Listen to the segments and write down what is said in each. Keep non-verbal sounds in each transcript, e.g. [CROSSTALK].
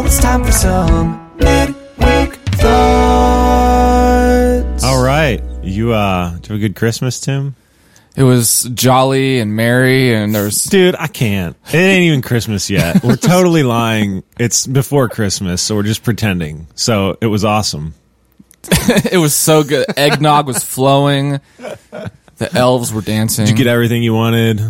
Now it's time for some midweek thoughts. All right. You uh did you have a good Christmas, Tim? It was jolly and merry, and there was Dude, I can't. It ain't even Christmas yet. We're [LAUGHS] totally lying. It's before Christmas, so we're just pretending. So it was awesome. [LAUGHS] it was so good. Eggnog was flowing. The elves were dancing. Did you get everything you wanted?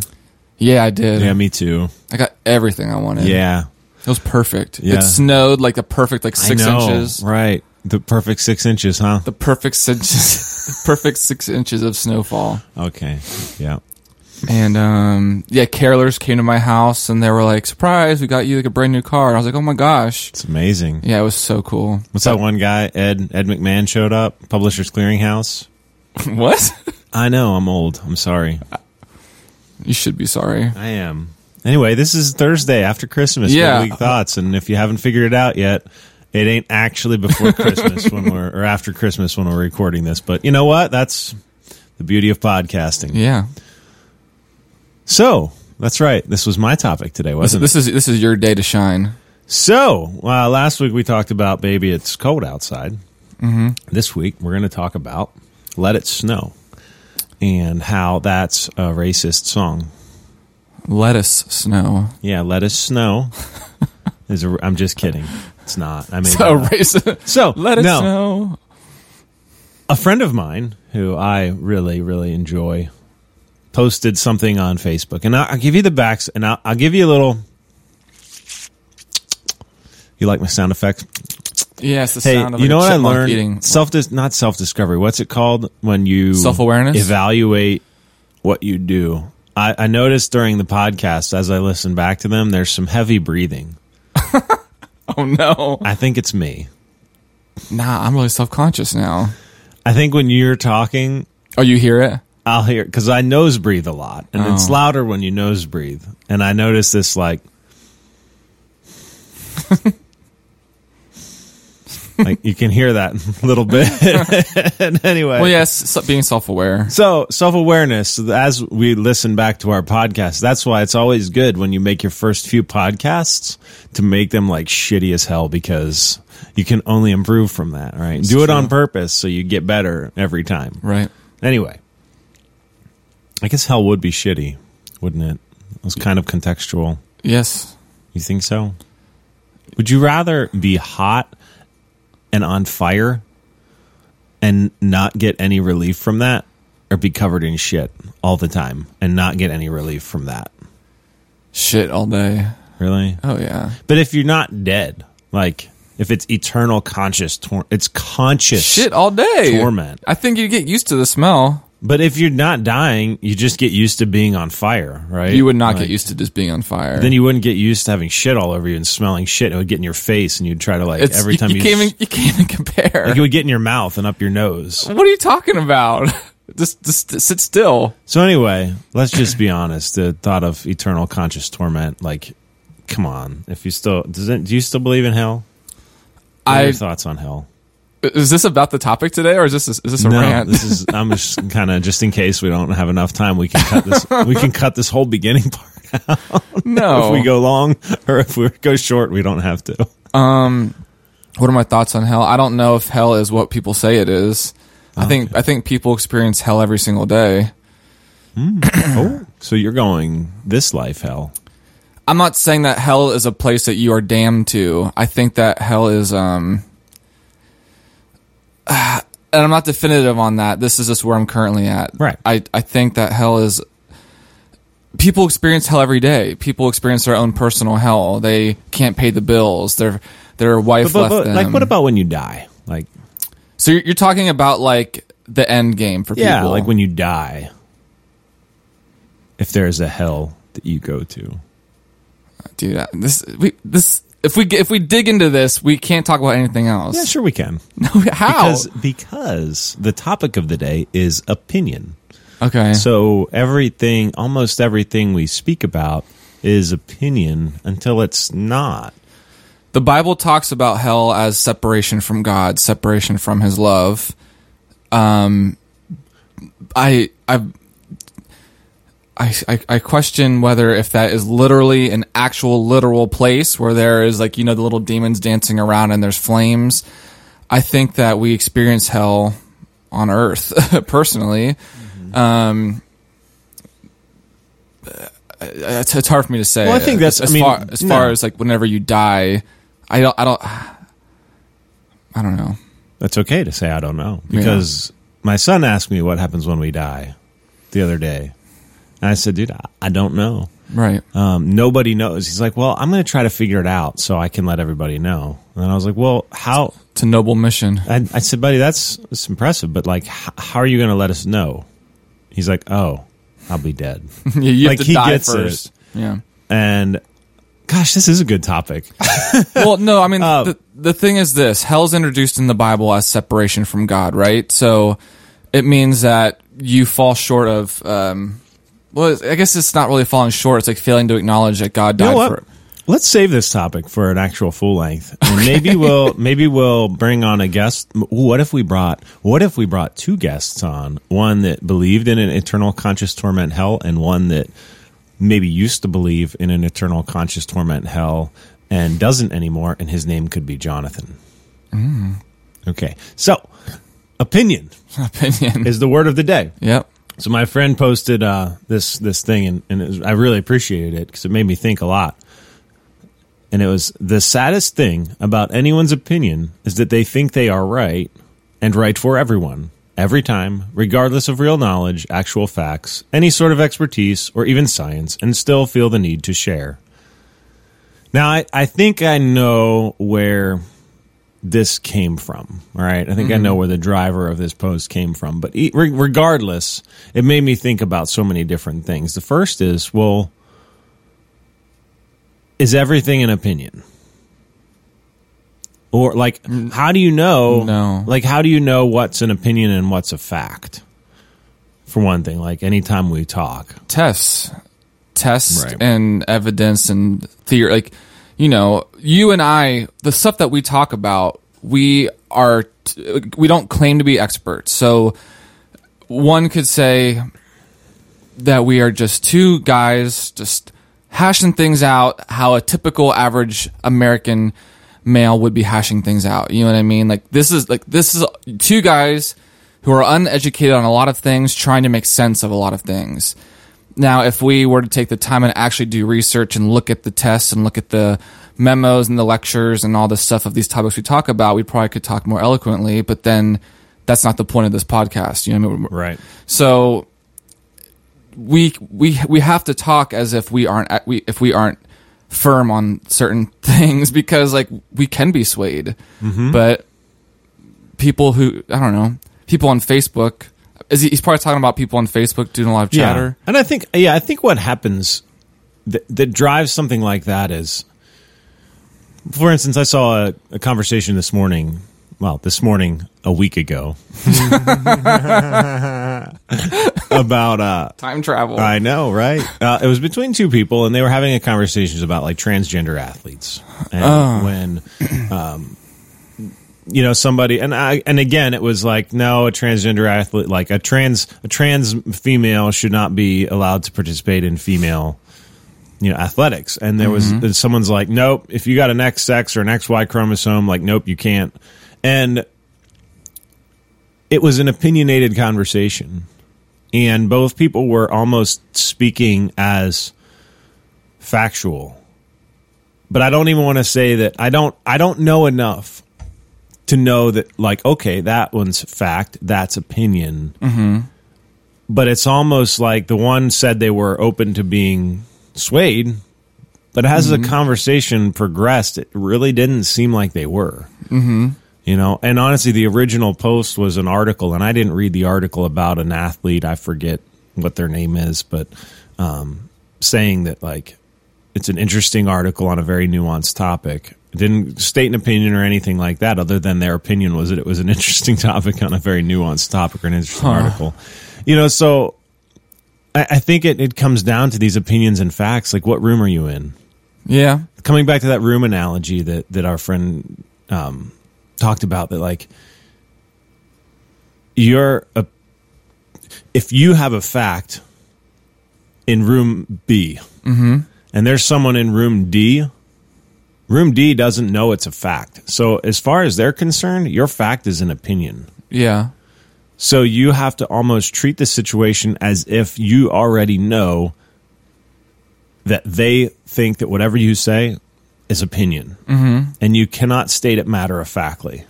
yeah, I did. Yeah, me too. I got everything I wanted. Yeah. It was perfect. Yeah. It snowed like the perfect like six I know. inches. Right. The perfect six inches, huh? The perfect six, [LAUGHS] perfect six inches of snowfall. Okay. Yeah. And um, yeah, carolers came to my house and they were like, "Surprise! We got you like a brand new car." And I was like, "Oh my gosh!" It's amazing. Yeah, it was so cool. What's that one guy, Ed Ed McMahon showed up, Publishers Clearinghouse? [LAUGHS] what? I know, I'm old. I'm sorry. You should be sorry. I am. Anyway, this is Thursday after Christmas. Yeah. Midweek thoughts, and if you haven't figured it out yet, it ain't actually before Christmas when we're or after Christmas when we're recording this. But you know what? That's the beauty of podcasting. Yeah. So that's right. This was my topic today, wasn't this is this is your day to shine. So uh, last week we talked about baby, it's cold outside. Mm-hmm. This week we're going to talk about "Let It Snow" and how that's a racist song. Lettuce snow. Yeah, "Let Us Snow." [LAUGHS] is a, I'm just kidding. It's not. I mean, So racist. so Let it no. snow. a friend of mine who I really, really enjoy posted something on Facebook, and I'll, I'll give you the backs, and I'll, I'll give you a little. You like my sound effects? Yes, the Hey, sound of you like know what I learned? Eating. Self, dis- not self discovery. What's it called when you Self-awareness? Evaluate what you do. I, I noticed during the podcast as I listened back to them, there's some heavy breathing. [LAUGHS] Oh no! I think it's me. Nah, I'm really self conscious now. I think when you're talking, Oh, you hear it? I'll hear because I nose breathe a lot, and it's Oh. louder when you nose breathe. And I notice this like, [LAUGHS] like you can hear that a [LAUGHS] little bit. [LAUGHS] anyway, Well, yes, being self aware. So self awareness. As we listen back to our podcast, that's why it's always good when you make your first few podcasts to make them like shitty as hell because you can only improve from that. Right? Do it on purpose so you get better every time. Right. Anyway, I guess hell would be shitty, wouldn't it? It was kind of contextual. Yes. You think so? Would you rather be hot and on fire and not get any relief from that, or be covered in shit all the time and not get any relief from that? Shit all day. Really? Oh yeah. But if you're not dead, like if it's eternal conscious, tor- it's conscious Shit all day. torment. I think you get used to the smell. But if you're not dying, you just get used to being on fire, right? You would not Like, get used to just being on fire. Then you wouldn't get used to having shit all over you and smelling shit. It would get in your face, and you'd try to like It's, every time you you, can't even you can't even compare. like it would get in your mouth and up your nose. what are you talking about? [LAUGHS] just just sit still. So anyway, let's just be honest. The thought of eternal conscious torment, like, come on. If you still does it, do you still believe in hell? What are I your thoughts on hell? Is this about the topic today, or is this is this a no, rant? this is. I'm just [LAUGHS] kind of just in case we don't have enough time. We can cut this. we can cut this whole beginning [LAUGHS] part no. if we go long, or if we go short, we don't have to. Um, what are my thoughts on hell? I don't know if hell is what people say it is. I think I think people experience hell every single day. oh, so you're going this life hell? I'm not saying that hell is a place that you are damned to. I think that hell is um [SIGHS] and I'm not definitive on that. This is just where I'm currently at. Right. I I think that hell is people experience hell every day. People experience their own personal hell. They can't pay the bills. Their their wife But, left but, them. like, what about when you die? Like, so you're, you're talking about like the end game for yeah, people. like when you die. If there's a hell that you go to, dude, this we this if we if we dig into this, we can't talk about anything else. yeah, sure we can. [LAUGHS] No, how? Because because the topic of the day is opinion. okay. So everything, almost everything we speak about is opinion until it's not. the Bible talks about hell as separation from God, separation from His love. Um, I I I, I, I question whether if that is literally an actual literal place where there is like you know the little demons dancing around and there's flames. I think that we experience hell on Earth [LAUGHS] personally. Um, it's, it's hard for me to say. Well, I think that's- as, I mean, far as no. far as like whenever you die. I don't. I don't. [SIGHS] I don't know. That's okay to say I don't know because my son asked me what happens when we die the other day. And I said, dude, I- don't know. Right. Um, nobody knows. He's like, well, I'm going to try to figure it out so I can let everybody know. And I was like, well, how? It's a noble mission. I, I said, buddy, that's, that's impressive, but like, h- how are you going to let us know? He's like, oh, I'll be dead. [LAUGHS] you you Like, have to he die gets it. first. Yeah. and gosh, this is a good topic. [LAUGHS] well, no, I mean, Uh, the, the thing is this hell's introduced in the Bible as separation from God, right? So it means that you fall short of, um, well, I guess it's not really falling short. It's like failing to acknowledge that God You died know for what? Let's save this topic for an actual full length, and maybe we'll maybe we'll bring on a guest. What if we brought What if we brought two guests on? One that believed in an eternal conscious torment hell, and one that maybe used to believe in an eternal conscious torment hell and doesn't anymore. And his name could be Jonathan. Mm. Okay, so opinion [LAUGHS] opinion. is the word of the day. yep. So my friend posted uh, this this thing, and, and was, I really appreciated it because it made me think a lot. And it was the saddest thing about anyone's opinion is that they think they are right and right for everyone every time, regardless of real knowledge, actual facts, any sort of expertise, or even science, and still feel the need to share. Now, I, I think I know where this came from. All right. I think I mm-hmm. know where the driver of this post came from. But regardless, it made me think about so many different things. The first is well, is everything an opinion? Or like, mm. how do you know? No. Like, how do you know what's an opinion and what's a fact? For one thing, like anytime we talk, Tests. Tests Right. and evidence and theory. Like, you know, you and I, the stuff that we talk about, we are, t- we don't claim to be experts. So one could say that we are just two guys just hashing things out how a typical average American male would be hashing things out. You know what I mean? Like this is like this is two guys who are uneducated on a lot of things trying to make sense of a lot of things. Now, if we were to take the time and actually do research and look at the tests and look at the memos and the lectures and all the stuff of these topics we talk about, we probably could talk more eloquently, but then that's not the point of this podcast. You know I mean? right? So we we we have to talk as if we aren't we if we aren't firm on certain [LAUGHS] things because like we can be swayed. Mm-hmm. But people who I don't know, people on Facebook is he, he's probably talking about people on Facebook doing a lot of chatter. And I think, yeah, I think what happens that, that drives something like that is, for instance, I saw a, a conversation this morning. Well, this morning, a week ago, [LAUGHS] about uh, Time travel. I know, right? Uh, it was between two people, and they were having a conversation about like transgender athletes, and when, um, you know, somebody, and I, and again, it was like, no, a transgender athlete, like a trans, a trans female should not be allowed to participate in female, you know, athletics. And there was mm-hmm. someone's like, nope, if you got an XX or an XY chromosome, like, nope, you can't. And it was an opinionated conversation and both people were almost speaking as factual but i don't even want to say that i don't i don't know enough to know that like okay that one's fact that's opinion. Mm-hmm. but it's almost like the one said they were open to being swayed but as the conversation progressed it really didn't seem like they were. You know and honestly the original post was an article and i didn't read the article about an athlete. I forget what their name is but um, saying that like it's an interesting article on a very nuanced topic didn't state an opinion or anything like that other than their opinion was that it was an [LAUGHS] interesting topic on a very nuanced topic or an interesting article you know so I, I think it, it comes down to these opinions and facts like what room are you in Yeah. coming back to that room analogy that that our friend um, talked about that like you're a if you have a fact in room B, mm-hmm. and there's someone in room D. Room D doesn't know it's a fact. So, as far as they're concerned, your fact is an opinion. Yeah. So, you have to almost treat the situation as if you already know that they think that whatever you say is opinion, mm-hmm. and you cannot state it matter of factly.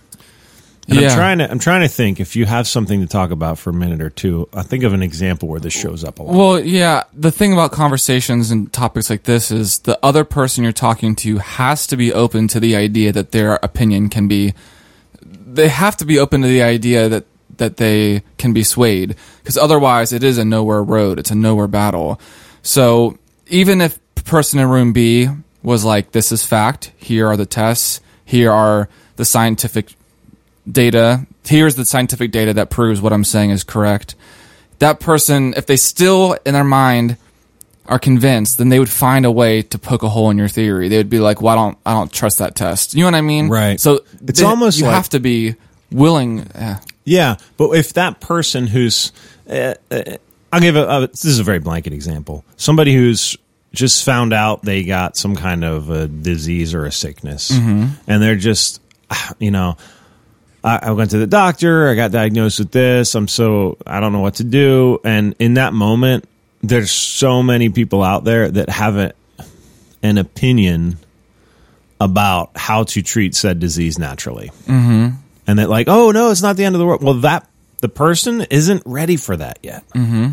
And Yeah. I'm trying to I'm trying to think if you have something to talk about for a minute or two. I think of an example where this shows up a lot. Well, yeah. The thing about conversations and topics like this is the other person you're talking to has to be open to the idea that their opinion can be. They have to be open to the idea that that they can be swayed because otherwise it is a nowhere road. It's a nowhere battle. So even if person in room B was like, "This is fact. Here are the tests. Here are the scientific data. Here's the scientific data that proves what I'm saying is correct." that person, if they still in their mind are convinced, then they would find a way to poke a hole in your theory. They would be like, "Well, I don't, I don't trust that test." You know what I mean? Right. So It's they- almost you like- have to be willing. Uh, Yeah, but if that person who's, uh, uh, I'll give a, uh, this is a very blanket example. Somebody who's just found out they got some kind of a disease or a sickness, and they're just, you know, I, went to the doctor, I got diagnosed with this. I'm so I don't know what to do, and in that moment, there's so many people out there that have a, an opinion about how to treat said disease naturally. And that like oh no it's not the end of the world. Well that the person isn't ready for that yet. Mm-hmm.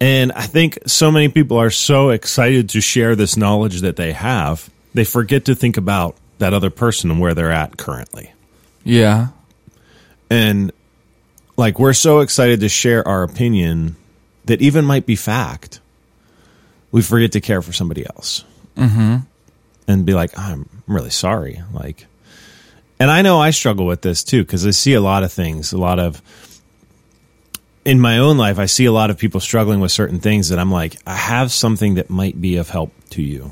and i think so many people are so excited to share this knowledge that they have they forget to think about that other person and where they're at currently yeah, and like we're so excited to share our opinion that even might be fact we forget to care for somebody else mm-hmm. and be like i'm really sorry like and i know i struggle with this too because i see a lot of things a lot of in my own life i see a lot of people struggling with certain things that i'm like i have something that might be of help to you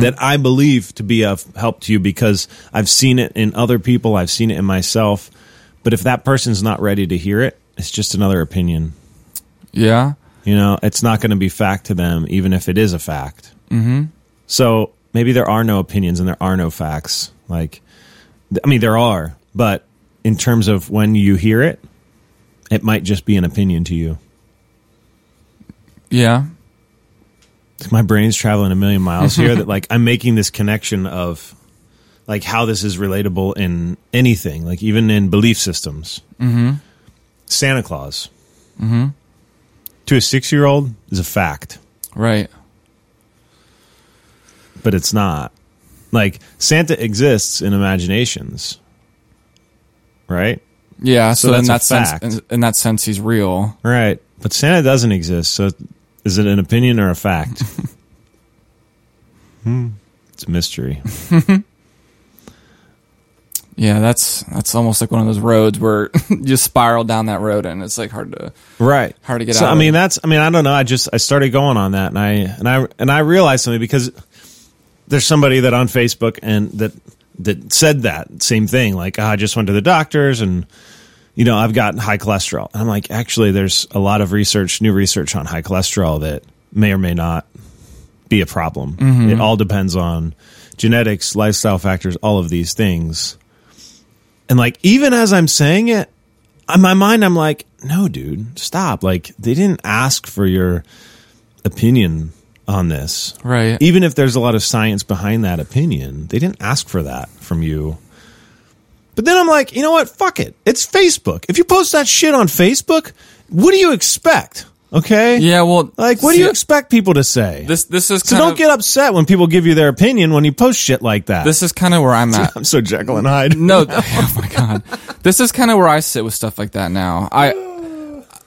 that i believe to be of help to you because i've seen it in other people i've seen it in myself but if that person's not ready to hear it it's just another opinion yeah, you know, it's not going to be fact to them, even if it is a fact. Mm-hmm. So maybe there are no opinions and there are no facts. Like, I mean, there are, but in terms of when you hear it, it might just be an opinion to you. yeah, My brain's traveling a million miles here. [LAUGHS] that like I'm making this connection of like how this is relatable in anything, like even in belief systems. Mm-hmm. Santa Claus mm-hmm. to a six year old is a fact. right. but it's not. Like Santa exists in imaginations, right? Yeah, so, So in that sense, in, in that sense, he's real. Right. But Santa doesn't exist. So is it an opinion or a fact? [LAUGHS] hmm. It's a mystery. [LAUGHS] Yeah, that's that's almost like one of those roads where [LAUGHS] you spiral down that road and it's like hard to. Right. Hard to get so, out I of. mean, that's. I mean, I don't know. I just I started going on that, and I and I and I realized something because there's somebody that on Facebook and that that said that same thing. Like, "Ah, I just went to the doctors and you know I've got high cholesterol. And I'm like, actually, there's a lot of research, new research on high cholesterol that may or may not be a problem. It all depends on genetics, lifestyle factors, all of these things. And like, even as I'm saying it, in my mind, I'm like, no, dude, stop. Like, they didn't ask for your opinion on this. Right. Even if there's a lot of science behind that opinion, they didn't ask for that from you. But then I'm like, you know what? Fuck it. It's Facebook. If you post that shit on Facebook, what do you expect? Okay? Yeah, well, Like, what do you expect people to say? This this is so don't of, get upset when people give you their opinion when you post shit like that. This is kind of where I'm [LAUGHS] at. I'm so Jekyll and Hyde. No, [LAUGHS] [LAUGHS] oh my god, this is kind of where I sit with stuff like that now. I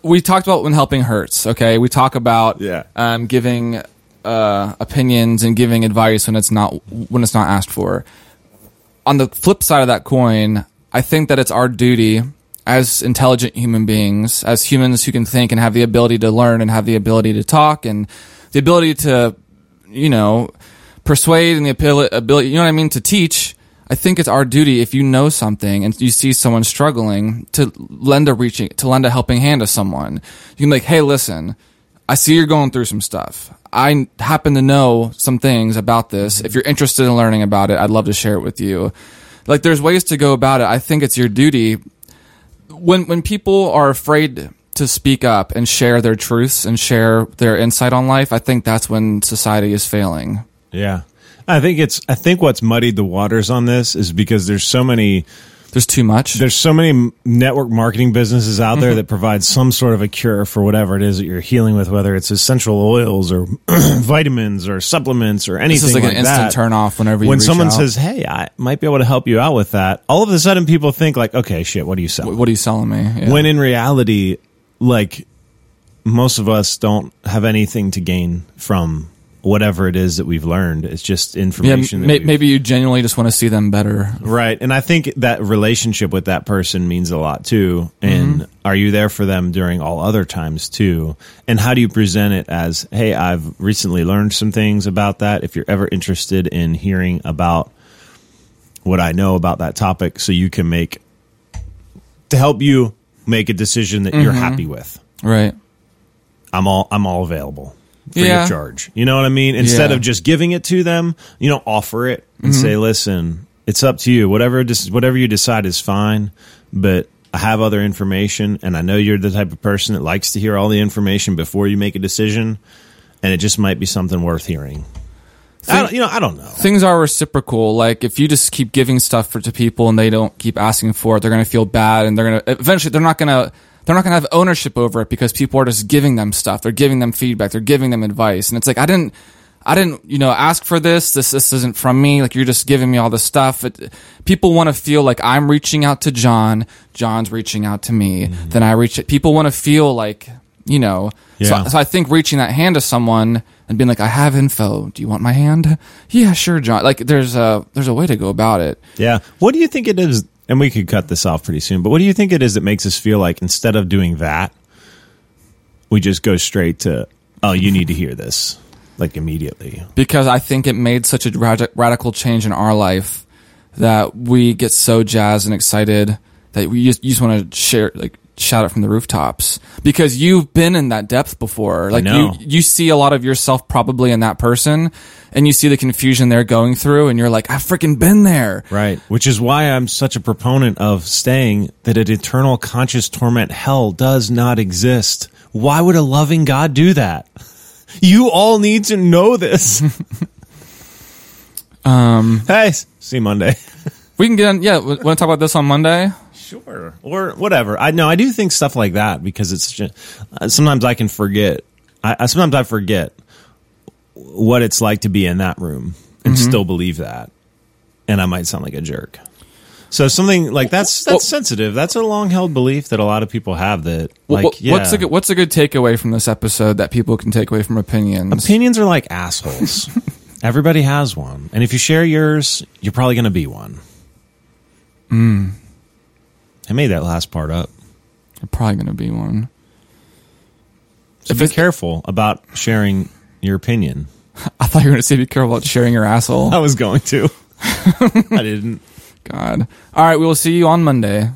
we talked about when helping hurts. Okay, we talk about Yeah. um, giving uh, opinions and giving advice when it's not when it's not asked for. On the flip side of that coin, I think that it's our duty as intelligent human beings, as humans who can think and have the ability to learn and have the ability to talk and the ability to, you know, persuade and the ability, you know what I mean, to teach. I think it's our duty if you know something and you see someone struggling to lend a reaching, to lend a helping hand to someone. You can be like, hey, listen, I see you're going through some stuff. I happen to know some things about this. Mm-hmm. If you're interested in learning about it, I'd love to share it with you. Like there's ways to go about it. I think it's your duty when when people are afraid to speak up and share their truths and share their insight on life, I think that's when society is failing. Yeah. I think it's I think what's muddied the waters on this is because there's so many There's too much. there's so many network marketing businesses out there mm-hmm. that provide some sort of a cure for whatever it is that you're healing with, whether it's essential oils or [CLEARS THROAT] vitamins or supplements or anything this is like, an instant that. turn off whenever you when someone out. says, "Hey, I might be able to help you out with that," all of a sudden people think like, "Okay, shit, what do you sell?" "What are you selling me?" Yeah. When in reality, like most of us don't have anything to gain from whatever it is that we've learned. It's just yeah, information. that may, maybe you genuinely just want to see them better. Right. And I think that relationship with that person means a lot too. And mm-hmm. are you there for them during all other times too? And how do you present it as, hey, I've recently learned some things about that. If you're ever interested in hearing about what I know about that topic, so you can make, to help you make a decision that you're mm-hmm. happy with. Right. I'm all I'm all available free Yeah. of charge. You know what I mean? Instead Yeah. of just giving it to them, you know, offer it and mm-hmm. say, "Listen, it's up to you. Whatever whatever you decide is fine, but I have other information and I know you're the type of person that likes to hear all the information before you make a decision, and it just might be something worth hearing." I don't, you know, I don't know. Things are reciprocal. Like if you just keep giving stuff for, to people and they don't keep asking for it, they're going to feel bad and they're going to eventually they're not going to they're not going to have ownership over it because people are just giving them stuff. They're giving them feedback. They're giving them advice. And it's like I didn't I didn't, you know, ask for this. This this isn't from me. Like you're just giving me all this stuff. It, people want to feel like I'm reaching out to John. John's reaching out to me. Mm-hmm. Then I reach. People want to feel like you know. Yeah. So, so I think reaching that hand to someone and being like, I have info. Do you want my hand? Yeah, sure, John. Like there's a there's a way to go about it. Yeah. What do you think it is? And we could cut this off pretty soon, but what do you think it is that makes us feel like instead of doing that, we just go straight to, oh, you need to hear this, like immediately? because I think it made such a rad- radical change in our life that we get so jazzed and excited that we just, just want to share, like, shout it from the rooftops because you've been in that depth before. Like, you, you see a lot of yourself probably in that person and you see the confusion they're going through and you're like, I've freaking been there. Right. Which is why I'm such a proponent of saying that an eternal conscious torment hell does not exist. Why would a loving God do that? [LAUGHS] You all need to know this. [LAUGHS] [LAUGHS] Um, hey, see you Monday. we can get on, yeah, want to talk about this on Monday? Sure. Or whatever. I know I do think stuff like that because it's just uh, sometimes I can forget. I, I sometimes I forget what it's like to be in that room and still believe that, and I might sound like a jerk. So something like that's that's Well- sensitive. That's a long held belief that a lot of people have. That like What- yeah, What's a good, what's a good takeaway from this episode that people can take away from opinions? opinions are like assholes. [LAUGHS] Everybody has one, and if you share yours, you're probably going to be one. Hmm. I made that last part up. You're probably going to be one. So be careful about sharing your opinion. [LAUGHS] I thought you were going to say be careful about sharing your asshole. [LAUGHS] I was going to. [LAUGHS] I didn't. God. All right, we will see you on Monday.